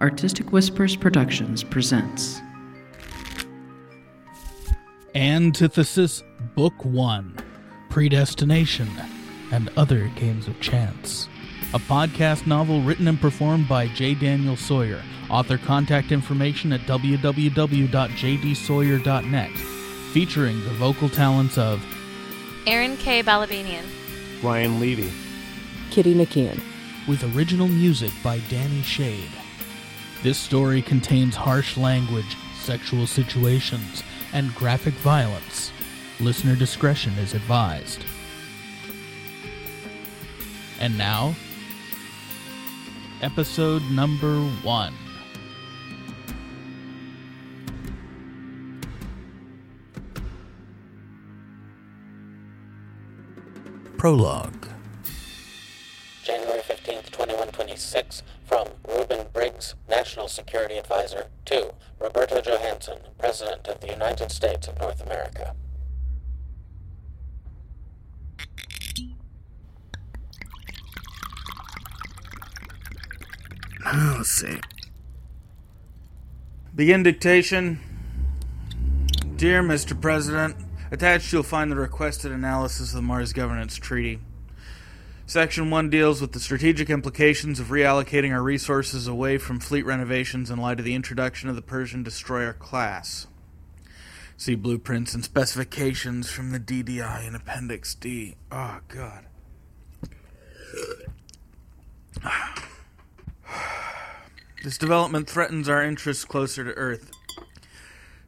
Artistic Whispers Productions presents Antithesis Book 1 Predestination and Other Games of Chance. A podcast novel written and performed by J. Daniel Sawyer. Author contact information at www.jdsawyer.net. Featuring the vocal talents of Aaron K. Balabanian. Ryan Levy. Kitty Nakian. with original music by Danny Shade. This story contains harsh language, sexual situations, and graphic violence. Listener discretion is advised. And now, episode number one. Prologue. January 15th, 2126, from Reuben Briggs, National Security Advisor, to Roberto Johansson, President of the United States of North America. Ah, let's see. Begin dictation. Dear Mr. President, attached you'll find the requested analysis of the Mars Governance Treaty. Section 1 deals with the strategic implications of reallocating our resources away from fleet renovations in light of the introduction of the Persian destroyer class. See blueprints and specifications from the DDI in Appendix D. Oh, God. This development threatens our interests closer to Earth.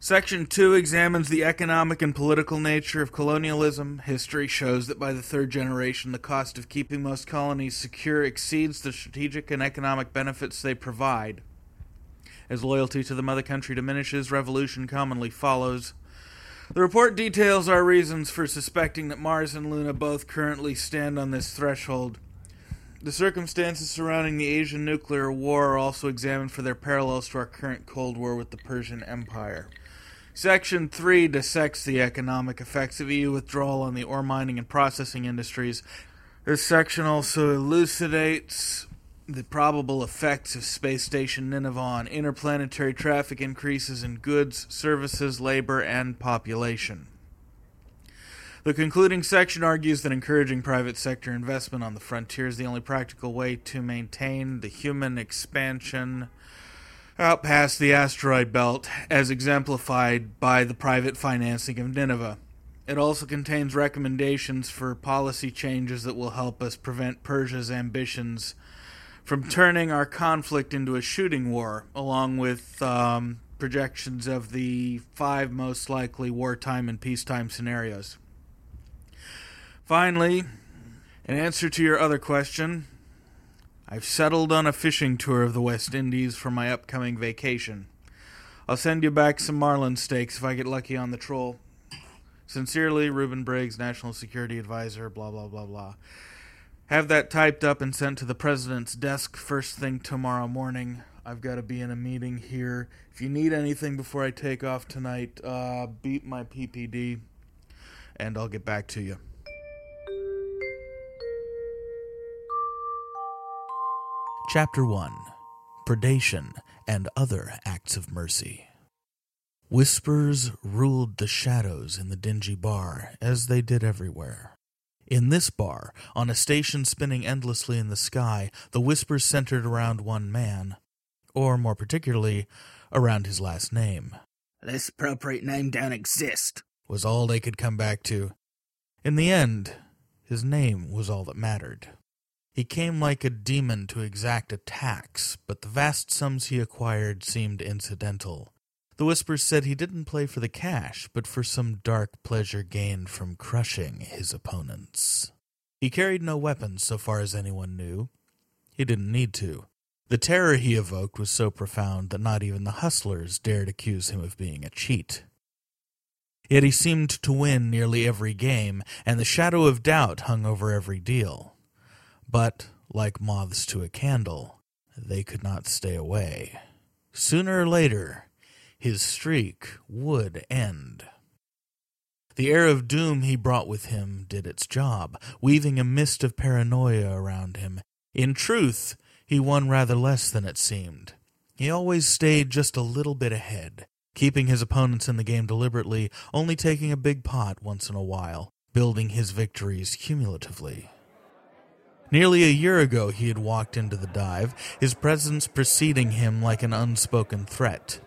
Section 2 examines the economic and political nature of colonialism. History shows that by the third generation, the cost of keeping most colonies secure exceeds the strategic and economic benefits they provide. As loyalty to the mother country diminishes, revolution commonly follows. The report details our reasons for suspecting that Mars and Luna both currently stand on this threshold. The circumstances surrounding the Asian nuclear war are also examined for their parallels to our current Cold War with the Persian Empire. Section 3 dissects the economic effects of EU withdrawal on the ore mining and processing industries. This section also elucidates the probable effects of Space Station Nineveh on interplanetary traffic increases in goods, services, labor, and population. The concluding section argues that encouraging private sector investment on the frontier is the only practical way to maintain the human expansion out past the asteroid belt, as exemplified by the private financing of Nineveh. It also contains recommendations for policy changes that will help us prevent Persia's ambitions from turning our conflict into a shooting war, along with um, projections of the five most likely wartime and peacetime scenarios. Finally, in answer to your other question, I've settled on a fishing tour of the West Indies for my upcoming vacation. I'll send you back some marlin steaks if I get lucky on the troll. Sincerely, Reuben Briggs, National Security Advisor, blah, blah, blah, blah. Have that typed up and sent to the President's desk first thing tomorrow morning. I've got to be in a meeting here. If you need anything before I take off tonight, uh, beat my PPD, and I'll get back to you. Chapter 1 Predation and Other Acts of Mercy. Whispers ruled the shadows in the dingy bar, as they did everywhere. In this bar, on a station spinning endlessly in the sky, the whispers centered around one man, or more particularly, around his last name, This appropriate name don't exist. was all they could come back to. In the end, his name was all that mattered. He came like a demon to exact a tax, but the vast sums he acquired seemed incidental. The whispers said he didn't play for the cash, but for some dark pleasure gained from crushing his opponents. He carried no weapons so far as anyone knew. He didn't need to. The terror he evoked was so profound that not even the hustlers dared accuse him of being a cheat. Yet he seemed to win nearly every game, and the shadow of doubt hung over every deal. But, like moths to a candle, they could not stay away. Sooner or later, his streak would end. The air of doom he brought with him did its job, weaving a mist of paranoia around him. In truth, he won rather less than it seemed. He always stayed just a little bit ahead, keeping his opponents in the game deliberately, only taking a big pot once in a while, building his victories cumulatively. Nearly a year ago, he had walked into the dive, his presence preceding him like an unspoken threat.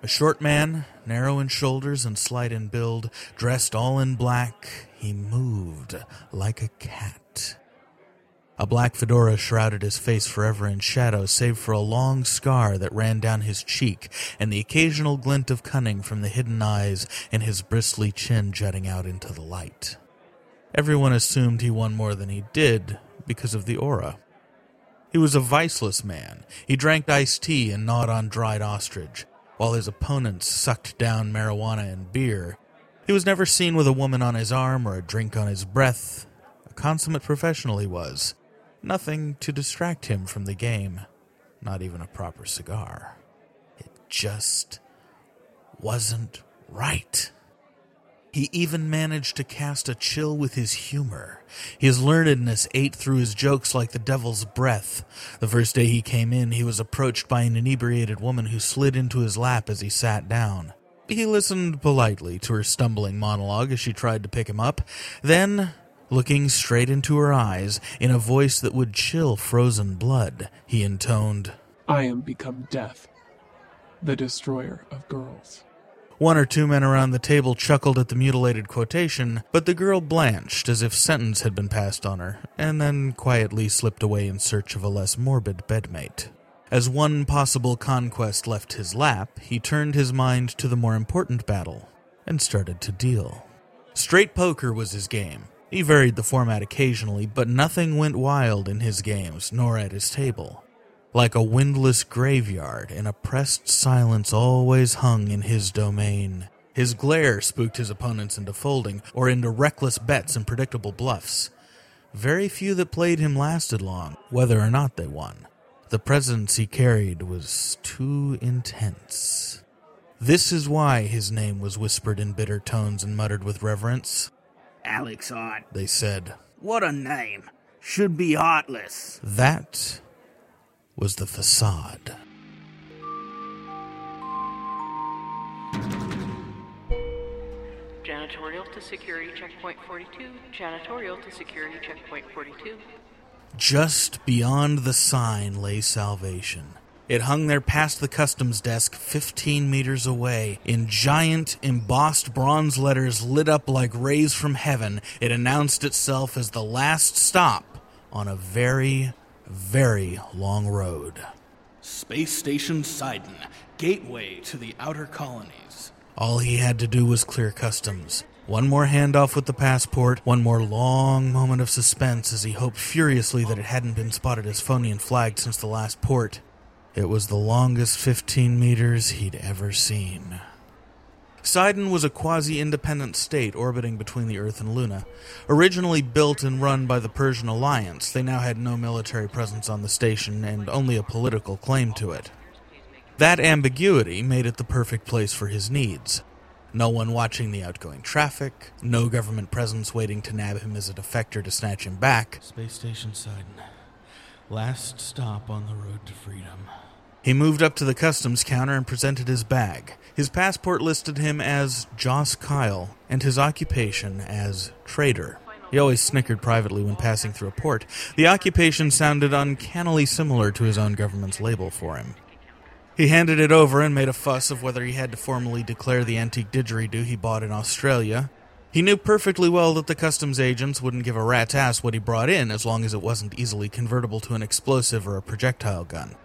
A short man, narrow in shoulders and slight in build, dressed all in black, he moved like a cat. A black fedora shrouded his face forever in shadow, save for a long scar that ran down his cheek and the occasional glint of cunning from the hidden eyes and his bristly chin jutting out into the light. Everyone assumed he won more than he did because of the aura. He was a viceless man. He drank iced tea and gnawed on dried ostrich, while his opponents sucked down marijuana and beer. He was never seen with a woman on his arm or a drink on his breath. A consummate professional he was. Nothing to distract him from the game, not even a proper cigar. It just wasn't right. He even managed to cast a chill with his humor. His learnedness ate through his jokes like the devil's breath. The first day he came in, he was approached by an inebriated woman who slid into his lap as he sat down. He listened politely to her stumbling monologue as she tried to pick him up. Then, looking straight into her eyes, in a voice that would chill frozen blood, he intoned, I am become death, the destroyer of girls. One or two men around the table chuckled at the mutilated quotation, but the girl blanched as if sentence had been passed on her, and then quietly slipped away in search of a less morbid bedmate. As one possible conquest left his lap, he turned his mind to the more important battle and started to deal. Straight poker was his game. He varied the format occasionally, but nothing went wild in his games, nor at his table. Like a windless graveyard, an oppressed silence always hung in his domain. His glare spooked his opponents into folding, or into reckless bets and predictable bluffs. Very few that played him lasted long, whether or not they won. The presence he carried was too intense. This is why his name was whispered in bitter tones and muttered with reverence. Alex Hart. They said, What a name. Should be heartless. That was the facade. Janitorial to security checkpoint 42. Janitorial to security checkpoint 42. Just beyond the sign lay salvation. It hung there past the customs desk, 15 meters away. In giant, embossed bronze letters lit up like rays from heaven, it announced itself as the last stop on a very, very long road. Space Station Sidon, gateway to the outer colonies. All he had to do was clear customs. One more handoff with the passport, one more long moment of suspense as he hoped furiously that it hadn't been spotted as phony and flagged since the last port. It was the longest 15 meters he'd ever seen. Sidon was a quasi independent state orbiting between the Earth and Luna. Originally built and run by the Persian Alliance, they now had no military presence on the station and only a political claim to it. That ambiguity made it the perfect place for his needs. No one watching the outgoing traffic, no government presence waiting to nab him as a defector to snatch him back. Space Station Sidon. Last stop on the road to freedom. He moved up to the customs counter and presented his bag. His passport listed him as Joss Kyle and his occupation as trader. He always snickered privately when passing through a port. The occupation sounded uncannily similar to his own government's label for him. He handed it over and made a fuss of whether he had to formally declare the antique didgeridoo he bought in Australia. He knew perfectly well that the customs agents wouldn't give a rat's ass what he brought in as long as it wasn't easily convertible to an explosive or a projectile gun.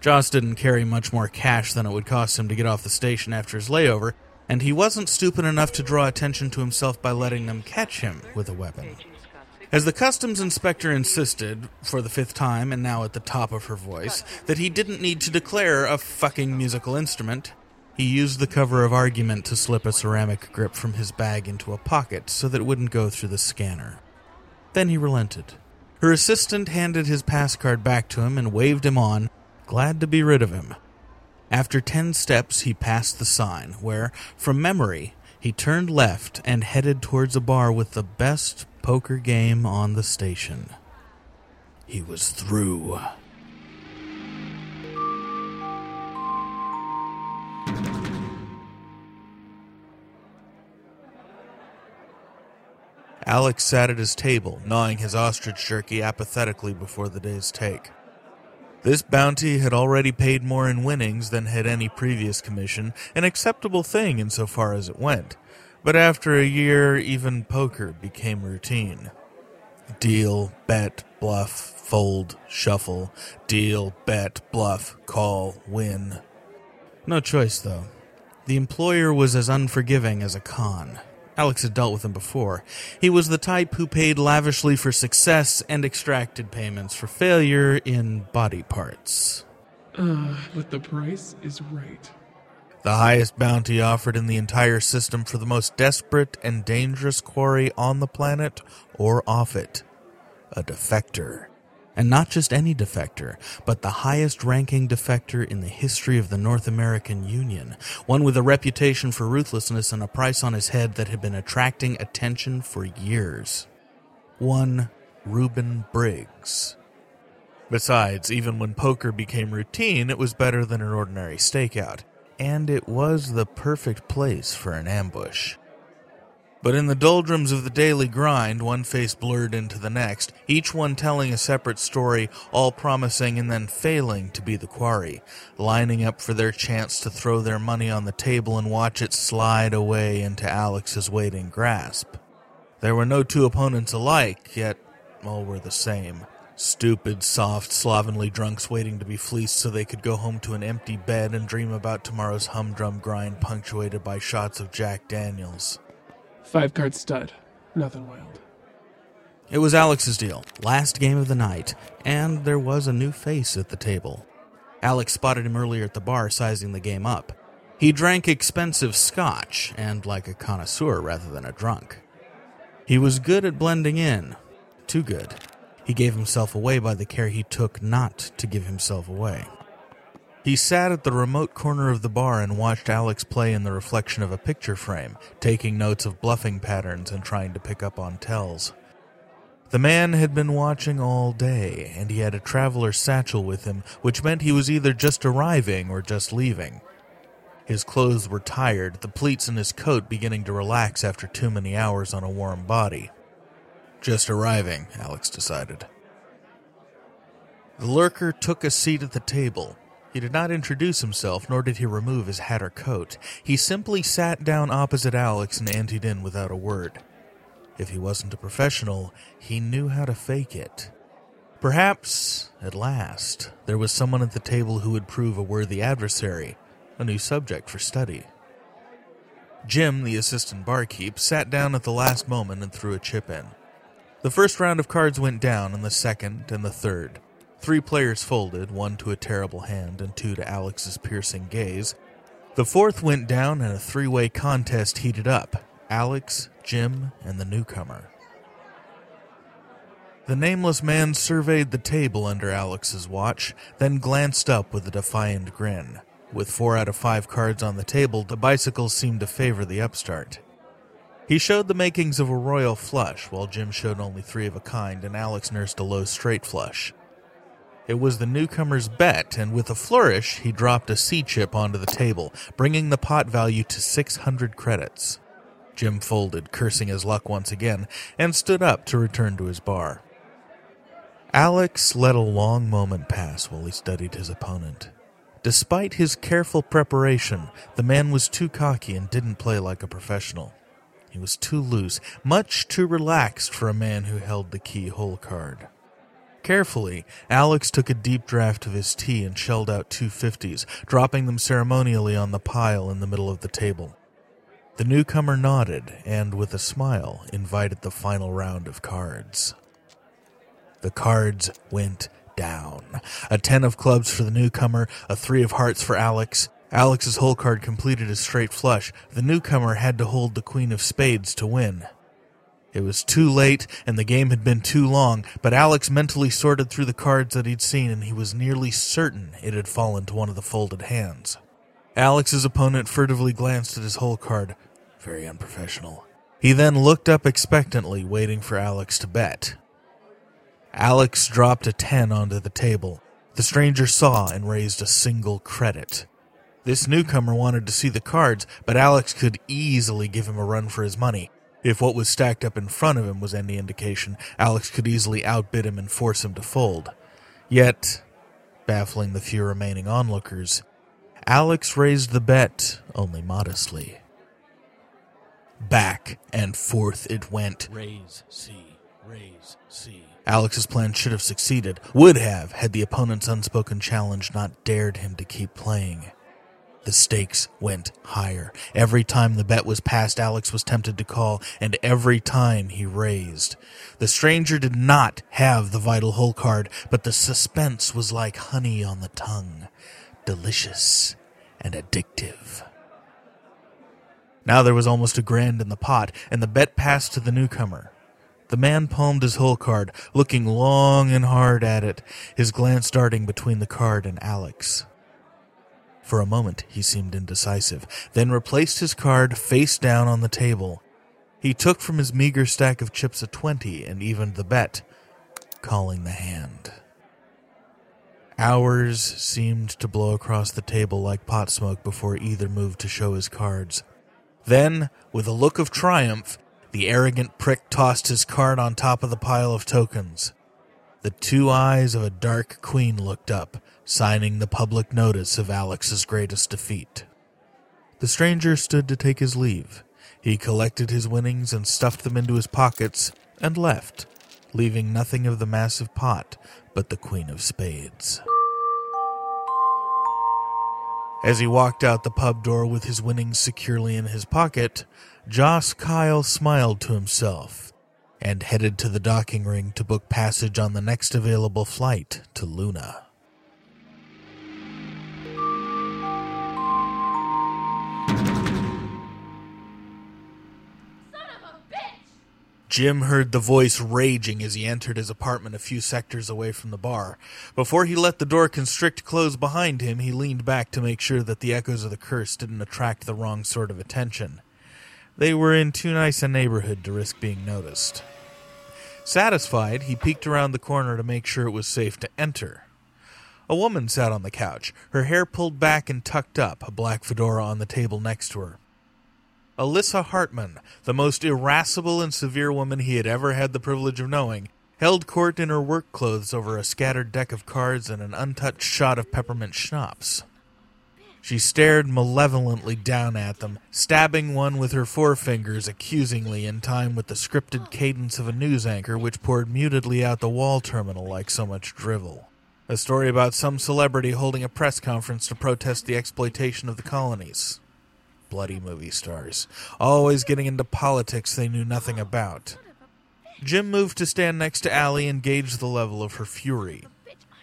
Joss didn't carry much more cash than it would cost him to get off the station after his layover, and he wasn't stupid enough to draw attention to himself by letting them catch him with a weapon. As the customs inspector insisted, for the fifth time and now at the top of her voice, that he didn't need to declare a fucking musical instrument, he used the cover of argument to slip a ceramic grip from his bag into a pocket so that it wouldn't go through the scanner. Then he relented. Her assistant handed his pass card back to him and waved him on, glad to be rid of him. After ten steps, he passed the sign, where, from memory, he turned left and headed towards a bar with the best poker game on the station. He was through. Alex sat at his table, gnawing his ostrich jerky apathetically before the day's take. This bounty had already paid more in winnings than had any previous commission, an acceptable thing insofar as it went. But after a year, even poker became routine. Deal, bet, bluff, fold, shuffle, deal, bet, bluff, call, win. No choice, though. The employer was as unforgiving as a con. Alex had dealt with him before. He was the type who paid lavishly for success and extracted payments for failure in body parts. Uh, but the price is right. The highest bounty offered in the entire system for the most desperate and dangerous quarry on the planet or off it. A defector. And not just any defector, but the highest ranking defector in the history of the North American Union. One with a reputation for ruthlessness and a price on his head that had been attracting attention for years. One Reuben Briggs. Besides, even when poker became routine, it was better than an ordinary stakeout. And it was the perfect place for an ambush. But in the doldrums of the daily grind, one face blurred into the next, each one telling a separate story, all promising and then failing to be the quarry, lining up for their chance to throw their money on the table and watch it slide away into Alex's waiting grasp. There were no two opponents alike, yet all were the same. Stupid, soft, slovenly drunks waiting to be fleeced so they could go home to an empty bed and dream about tomorrow's humdrum grind punctuated by shots of Jack Daniels. Five card stud. Nothing wild. It was Alex's deal, last game of the night, and there was a new face at the table. Alex spotted him earlier at the bar, sizing the game up. He drank expensive scotch, and like a connoisseur rather than a drunk. He was good at blending in. Too good. He gave himself away by the care he took not to give himself away. He sat at the remote corner of the bar and watched Alex play in the reflection of a picture frame, taking notes of bluffing patterns and trying to pick up on tells. The man had been watching all day, and he had a traveler's satchel with him, which meant he was either just arriving or just leaving. His clothes were tired, the pleats in his coat beginning to relax after too many hours on a warm body. Just arriving, Alex decided. The lurker took a seat at the table, he did not introduce himself, nor did he remove his hat or coat. He simply sat down opposite Alex and anteed in without a word. If he wasn't a professional, he knew how to fake it. Perhaps, at last, there was someone at the table who would prove a worthy adversary, a new subject for study. Jim, the assistant barkeep, sat down at the last moment and threw a chip in. The first round of cards went down, and the second and the third. Three players folded, one to a terrible hand and two to Alex's piercing gaze. The fourth went down and a three way contest heated up Alex, Jim, and the newcomer. The nameless man surveyed the table under Alex's watch, then glanced up with a defiant grin. With four out of five cards on the table, the bicycles seemed to favor the upstart. He showed the makings of a royal flush, while Jim showed only three of a kind, and Alex nursed a low straight flush. It was the newcomer's bet, and with a flourish, he dropped a C chip onto the table, bringing the pot value to 600 credits. Jim folded, cursing his luck once again, and stood up to return to his bar. Alex let a long moment pass while he studied his opponent. Despite his careful preparation, the man was too cocky and didn't play like a professional. He was too loose, much too relaxed for a man who held the key hole card. Carefully, Alex took a deep draught of his tea and shelled out two fifties, dropping them ceremonially on the pile in the middle of the table. The newcomer nodded and, with a smile, invited the final round of cards. The cards went down. A ten of clubs for the newcomer, a three of hearts for Alex. Alex's hole card completed a straight flush. The newcomer had to hold the queen of spades to win. It was too late, and the game had been too long, but Alex mentally sorted through the cards that he'd seen, and he was nearly certain it had fallen to one of the folded hands. Alex's opponent furtively glanced at his hole card. Very unprofessional. He then looked up expectantly, waiting for Alex to bet. Alex dropped a 10 onto the table. The stranger saw and raised a single credit. This newcomer wanted to see the cards, but Alex could easily give him a run for his money. If what was stacked up in front of him was any indication, Alex could easily outbid him and force him to fold. Yet, baffling the few remaining onlookers, Alex raised the bet only modestly. Back and forth it went. Raise C. Raise C. Alex's plan should have succeeded, would have, had the opponent's unspoken challenge not dared him to keep playing. The stakes went higher. Every time the bet was passed, Alex was tempted to call, and every time he raised. The stranger did not have the vital hole card, but the suspense was like honey on the tongue. Delicious and addictive. Now there was almost a grand in the pot, and the bet passed to the newcomer. The man palmed his hole card, looking long and hard at it, his glance darting between the card and Alex. For a moment he seemed indecisive, then replaced his card face down on the table. He took from his meager stack of chips a twenty and evened the bet, calling the hand. Hours seemed to blow across the table like pot smoke before either moved to show his cards. Then, with a look of triumph, the arrogant prick tossed his card on top of the pile of tokens. The two eyes of a dark queen looked up, signing the public notice of Alex's greatest defeat. The stranger stood to take his leave. He collected his winnings and stuffed them into his pockets and left, leaving nothing of the massive pot but the queen of spades. As he walked out the pub door with his winnings securely in his pocket, Joss Kyle smiled to himself and headed to the docking ring to book passage on the next available flight to Luna. Jim heard the voice raging as he entered his apartment a few sectors away from the bar. Before he let the door constrict close behind him, he leaned back to make sure that the echoes of the curse didn't attract the wrong sort of attention. They were in too nice a neighborhood to risk being noticed. Satisfied, he peeked around the corner to make sure it was safe to enter. A woman sat on the couch, her hair pulled back and tucked up, a black fedora on the table next to her. Alyssa Hartman, the most irascible and severe woman he had ever had the privilege of knowing, held court in her work clothes over a scattered deck of cards and an untouched shot of peppermint schnapps. She stared malevolently down at them, stabbing one with her forefingers accusingly in time with the scripted cadence of a news anchor which poured mutedly out the wall terminal like so much drivel. A story about some celebrity holding a press conference to protest the exploitation of the colonies bloody movie stars, always getting into politics they knew nothing about. Jim moved to stand next to Allie and gauge the level of her fury.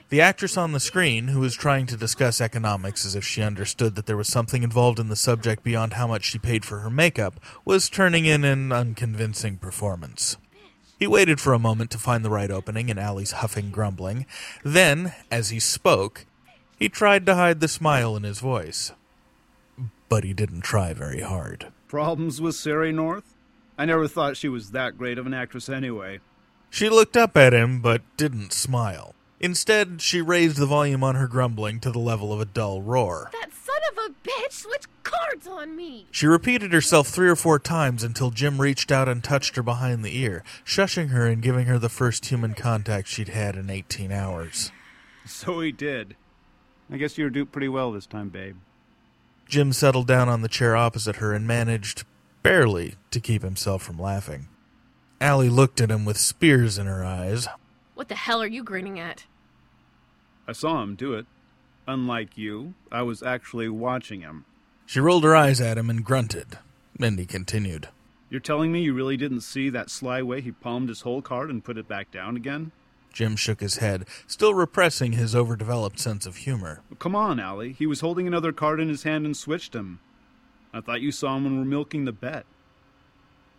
The actress on the screen, who was trying to discuss economics as if she understood that there was something involved in the subject beyond how much she paid for her makeup, was turning in an unconvincing performance. He waited for a moment to find the right opening in Allie's huffing grumbling. Then, as he spoke, he tried to hide the smile in his voice but he didn't try very hard. Problems with Sari North? I never thought she was that great of an actress anyway. She looked up at him, but didn't smile. Instead, she raised the volume on her grumbling to the level of a dull roar. That son of a bitch switched cards on me! She repeated herself three or four times until Jim reached out and touched her behind the ear, shushing her and giving her the first human contact she'd had in 18 hours. So he did. I guess you were duped pretty well this time, babe. Jim settled down on the chair opposite her and managed, barely, to keep himself from laughing. Allie looked at him with spears in her eyes. What the hell are you grinning at? I saw him do it. Unlike you, I was actually watching him. She rolled her eyes at him and grunted. And he continued. You're telling me you really didn't see that sly way he palmed his hole card and put it back down again? Jim shook his head, still repressing his overdeveloped sense of humor. Come on, Allie. He was holding another card in his hand and switched him. I thought you saw him when we were milking the bet.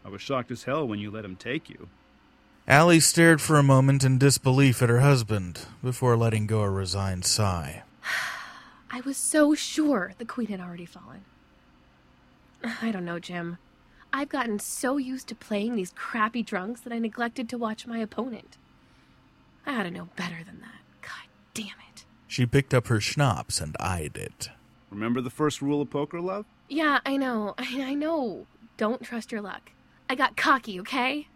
I was shocked as hell when you let him take you. Allie stared for a moment in disbelief at her husband before letting go a resigned sigh. I was so sure the queen had already fallen. I don't know, Jim. I've gotten so used to playing these crappy drunks that I neglected to watch my opponent. I ought to know better than that. God damn it. She picked up her schnapps and eyed it. Remember the first rule of poker, love? Yeah, I know. I, I know. Don't trust your luck. I got cocky, okay?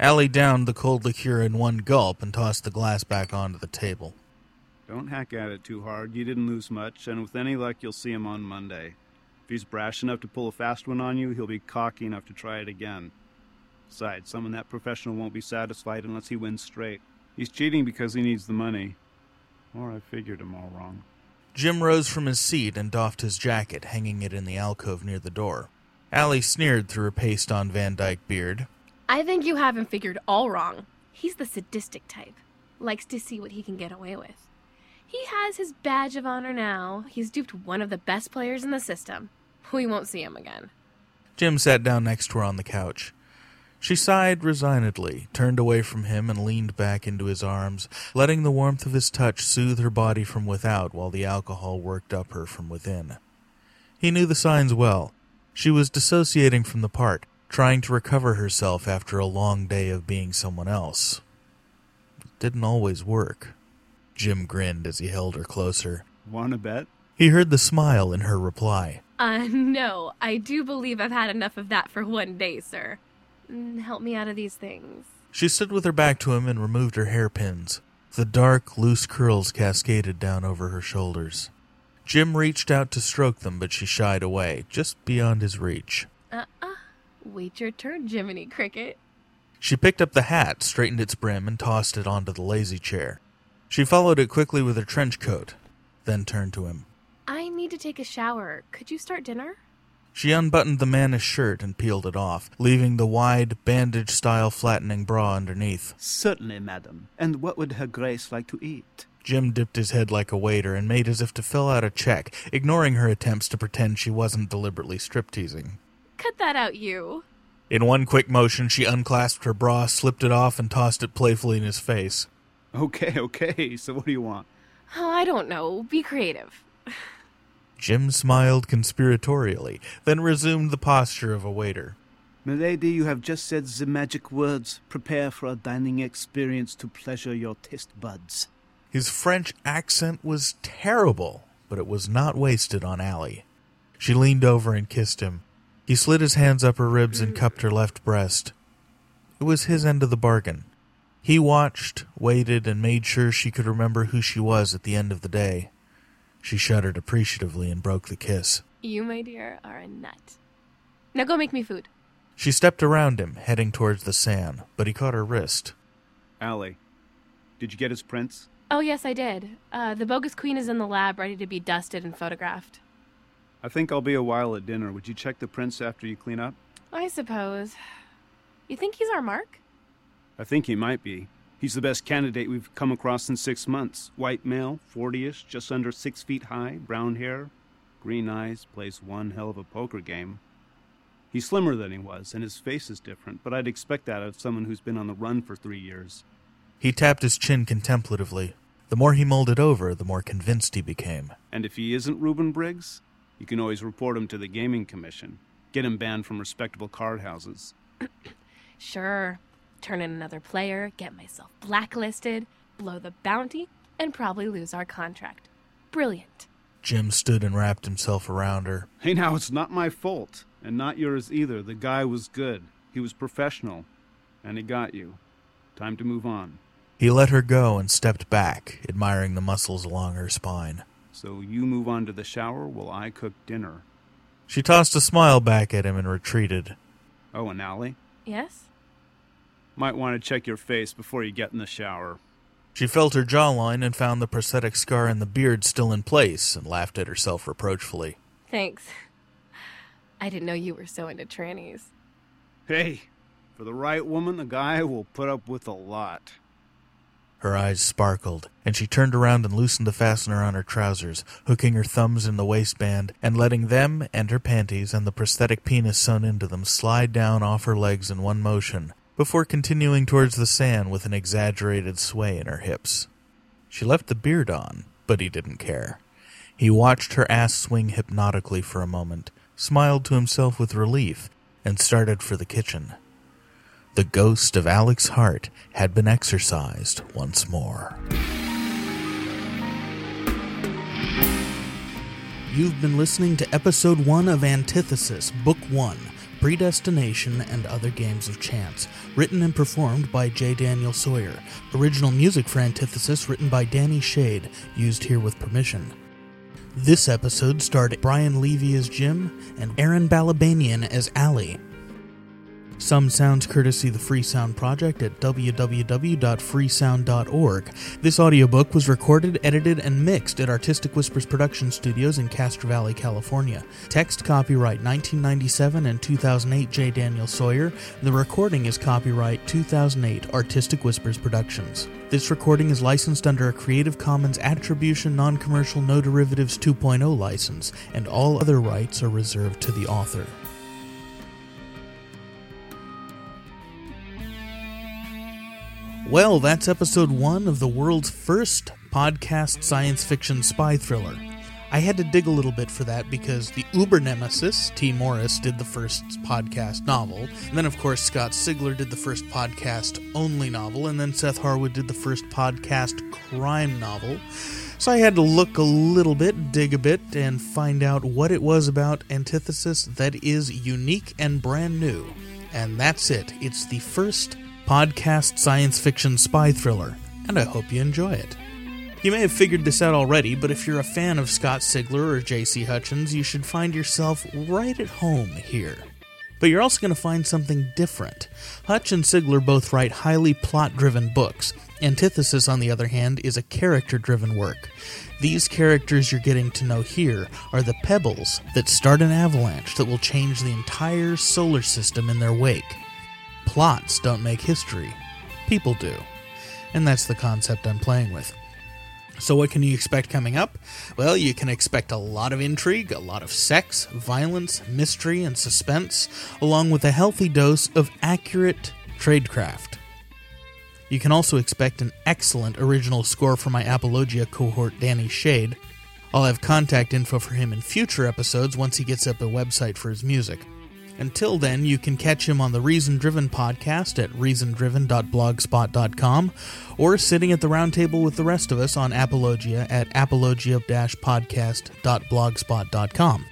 Allie downed the cold liqueur in one gulp and tossed the glass back onto the table. Don't hack at it too hard. You didn't lose much, and with any luck, you'll see him on Monday. If he's brash enough to pull a fast one on you, he'll be cocky enough to try it again. Besides, someone that professional won't be satisfied unless he wins straight. He's cheating because he needs the money. Or I figured him all wrong. Jim rose from his seat and doffed his jacket, hanging it in the alcove near the door. Allie sneered through her paste on Van Dyke beard. I think you have him figured all wrong. He's the sadistic type. Likes to see what he can get away with. He has his badge of honor now. He's duped one of the best players in the system. We won't see him again. Jim sat down next to her on the couch. She sighed resignedly, turned away from him, and leaned back into his arms, letting the warmth of his touch soothe her body from without while the alcohol worked up her from within. He knew the signs well. She was dissociating from the part, trying to recover herself after a long day of being someone else. It didn't always work. Jim grinned as he held her closer. Wanna bet? He heard the smile in her reply. Uh, no, I do believe I've had enough of that for one day, sir. Mm, Help me out of these things. She stood with her back to him and removed her hairpins. The dark, loose curls cascaded down over her shoulders. Jim reached out to stroke them, but she shied away, just beyond his reach. Uh uh. Wait your turn, Jiminy Cricket. She picked up the hat, straightened its brim, and tossed it onto the lazy chair. She followed it quickly with her trench coat, then turned to him. I need to take a shower. Could you start dinner? She unbuttoned the mannish shirt and peeled it off, leaving the wide, bandage style flattening bra underneath. Certainly, madam. And what would Her Grace like to eat? Jim dipped his head like a waiter and made as if to fill out a check, ignoring her attempts to pretend she wasn't deliberately strip-teasing. Cut that out, you. In one quick motion, she unclasped her bra, slipped it off, and tossed it playfully in his face. Okay, okay. So what do you want? Oh, I don't know. Be creative. Jim smiled conspiratorially, then resumed the posture of a waiter. Milady, you have just said the magic words. Prepare for a dining experience to pleasure your taste buds. His French accent was terrible, but it was not wasted on Allie. She leaned over and kissed him. He slid his hands up her ribs and cupped her left breast. It was his end of the bargain. He watched, waited, and made sure she could remember who she was at the end of the day. She shuddered appreciatively and broke the kiss. You, my dear, are a nut. Now go make me food. She stepped around him, heading towards the sand, but he caught her wrist. Allie, did you get his prints? Oh, yes, I did. Uh, the bogus queen is in the lab ready to be dusted and photographed. I think I'll be a while at dinner. Would you check the prints after you clean up? I suppose. You think he's our mark? I think he might be. He's the best candidate we've come across in six months. White male, 40 ish, just under six feet high, brown hair, green eyes, plays one hell of a poker game. He's slimmer than he was, and his face is different, but I'd expect that of someone who's been on the run for three years. He tapped his chin contemplatively. The more he mulled it over, the more convinced he became. And if he isn't Reuben Briggs, you can always report him to the Gaming Commission. Get him banned from respectable card houses. Sure. Turn in another player, get myself blacklisted, blow the bounty, and probably lose our contract. Brilliant. Jim stood and wrapped himself around her. Hey, now, it's not my fault, and not yours either. The guy was good. He was professional, and he got you. Time to move on. He let her go and stepped back, admiring the muscles along her spine. So you move on to the shower while I cook dinner. She tossed a smile back at him and retreated. Oh, and Allie? Yes? Might want to check your face before you get in the shower. She felt her jawline and found the prosthetic scar and the beard still in place and laughed at herself reproachfully. Thanks. I didn't know you were so into trannies. Hey, for the right woman, a guy will put up with a lot. Her eyes sparkled, and she turned around and loosened the fastener on her trousers, hooking her thumbs in the waistband and letting them and her panties and the prosthetic penis sewn into them slide down off her legs in one motion, before continuing towards the sand with an exaggerated sway in her hips. She left the beard on, but he didn't care. He watched her ass swing hypnotically for a moment, smiled to himself with relief, and started for the kitchen. The ghost of Alex Hart had been exorcised once more. You've been listening to episode one of Antithesis, Book One Predestination and Other Games of Chance, written and performed by J. Daniel Sawyer. Original music for Antithesis written by Danny Shade, used here with permission. This episode starred Brian Levy as Jim and Aaron Balabanian as Allie. Some sounds courtesy the Free Sound Project at www.freesound.org. This audiobook was recorded, edited, and mixed at Artistic Whispers Production Studios in Castro Valley, California. Text copyright 1997 and 2008 J. Daniel Sawyer. The recording is copyright 2008 Artistic Whispers Productions. This recording is licensed under a Creative Commons Attribution Non Commercial No Derivatives 2.0 license, and all other rights are reserved to the author. Well, that's episode one of the world's first podcast science fiction spy thriller. I had to dig a little bit for that because the Uber nemesis, Tee Morris, did the first podcast novel. And then, of course, Scott Sigler did the first podcast only novel. And then Seth Harwood did the first podcast crime novel. So I had to look a little bit, dig a bit, and find out what it was about Antithesis that is unique and brand new. And that's it. It's the first podcast science fiction spy thriller, and I hope you enjoy it. You may have figured this out already, but if you're a fan of Scott Sigler or J.C. Hutchins, you should find yourself right at home here. But you're also going to find something different. Hutch and Sigler both write highly plot driven books. Antithesis, on the other hand, is a character driven work. These characters you're getting to know here are the pebbles that start an avalanche that will change the entire solar system in their wake. Plots don't make history, people do. And that's the concept I'm playing with. So, what can you expect coming up? Well, you can expect a lot of intrigue, a lot of sex, violence, mystery, and suspense, along with a healthy dose of accurate tradecraft. You can also expect an excellent original score from my Apologia cohort, Danny Shade. I'll have contact info for him in future episodes once he gets up a website for his music. Until then, you can catch him on the Reason Driven podcast at reasondriven.blogspot.com or sitting at the round table with the rest of us on Apologia at apologia-podcast.blogspot.com.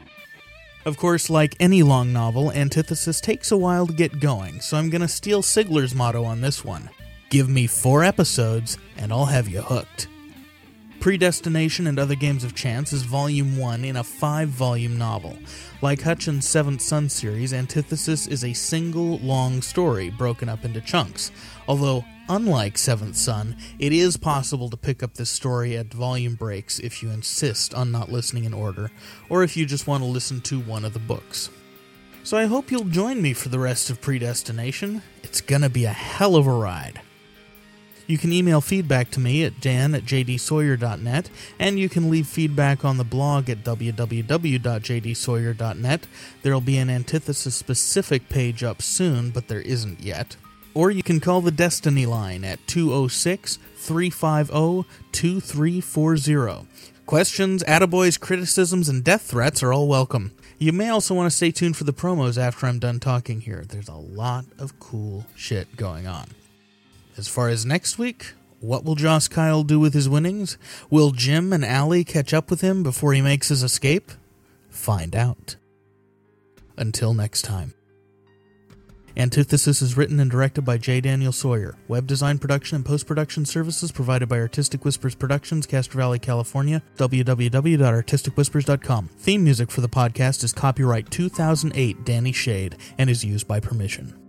Of course, like any long novel, Antithesis takes a while to get going, so I'm going to steal Sigler's motto on this one. Give me four episodes, and I'll have you hooked. Predestination and Other Games of Chance is volume one in a five volume novel. Like Hutchins' Seventh Son series, Antithesis is a single long story broken up into chunks. Although, unlike Seventh Son, it is possible to pick up this story at volume breaks if you insist on not listening in order, or if you just want to listen to one of the books. So I hope you'll join me for the rest of Predestination. It's gonna be a hell of a ride. You can email feedback to me at dan at jdsawyer.net, and you can leave feedback on the blog at www.jdsawyer.net. There'll be an antithesis specific page up soon, but there isn't yet. Or you can call the Destiny line at 206 350 2340. Questions, attaboys, criticisms, and death threats are all welcome. You may also want to stay tuned for the promos after I'm done talking here. There's a lot of cool shit going on. As far as next week, what will Joss Kyle do with his winnings? Will Jim and Allie catch up with him before he makes his escape? Find out. Until next time. Antithesis is written and directed by J. Daniel Sawyer. Web design, production, and post production services provided by Artistic Whispers Productions, Castro Valley, California. www.artisticwhispers.com. Theme music for the podcast is copyright 2008 Danny Shade and is used by permission.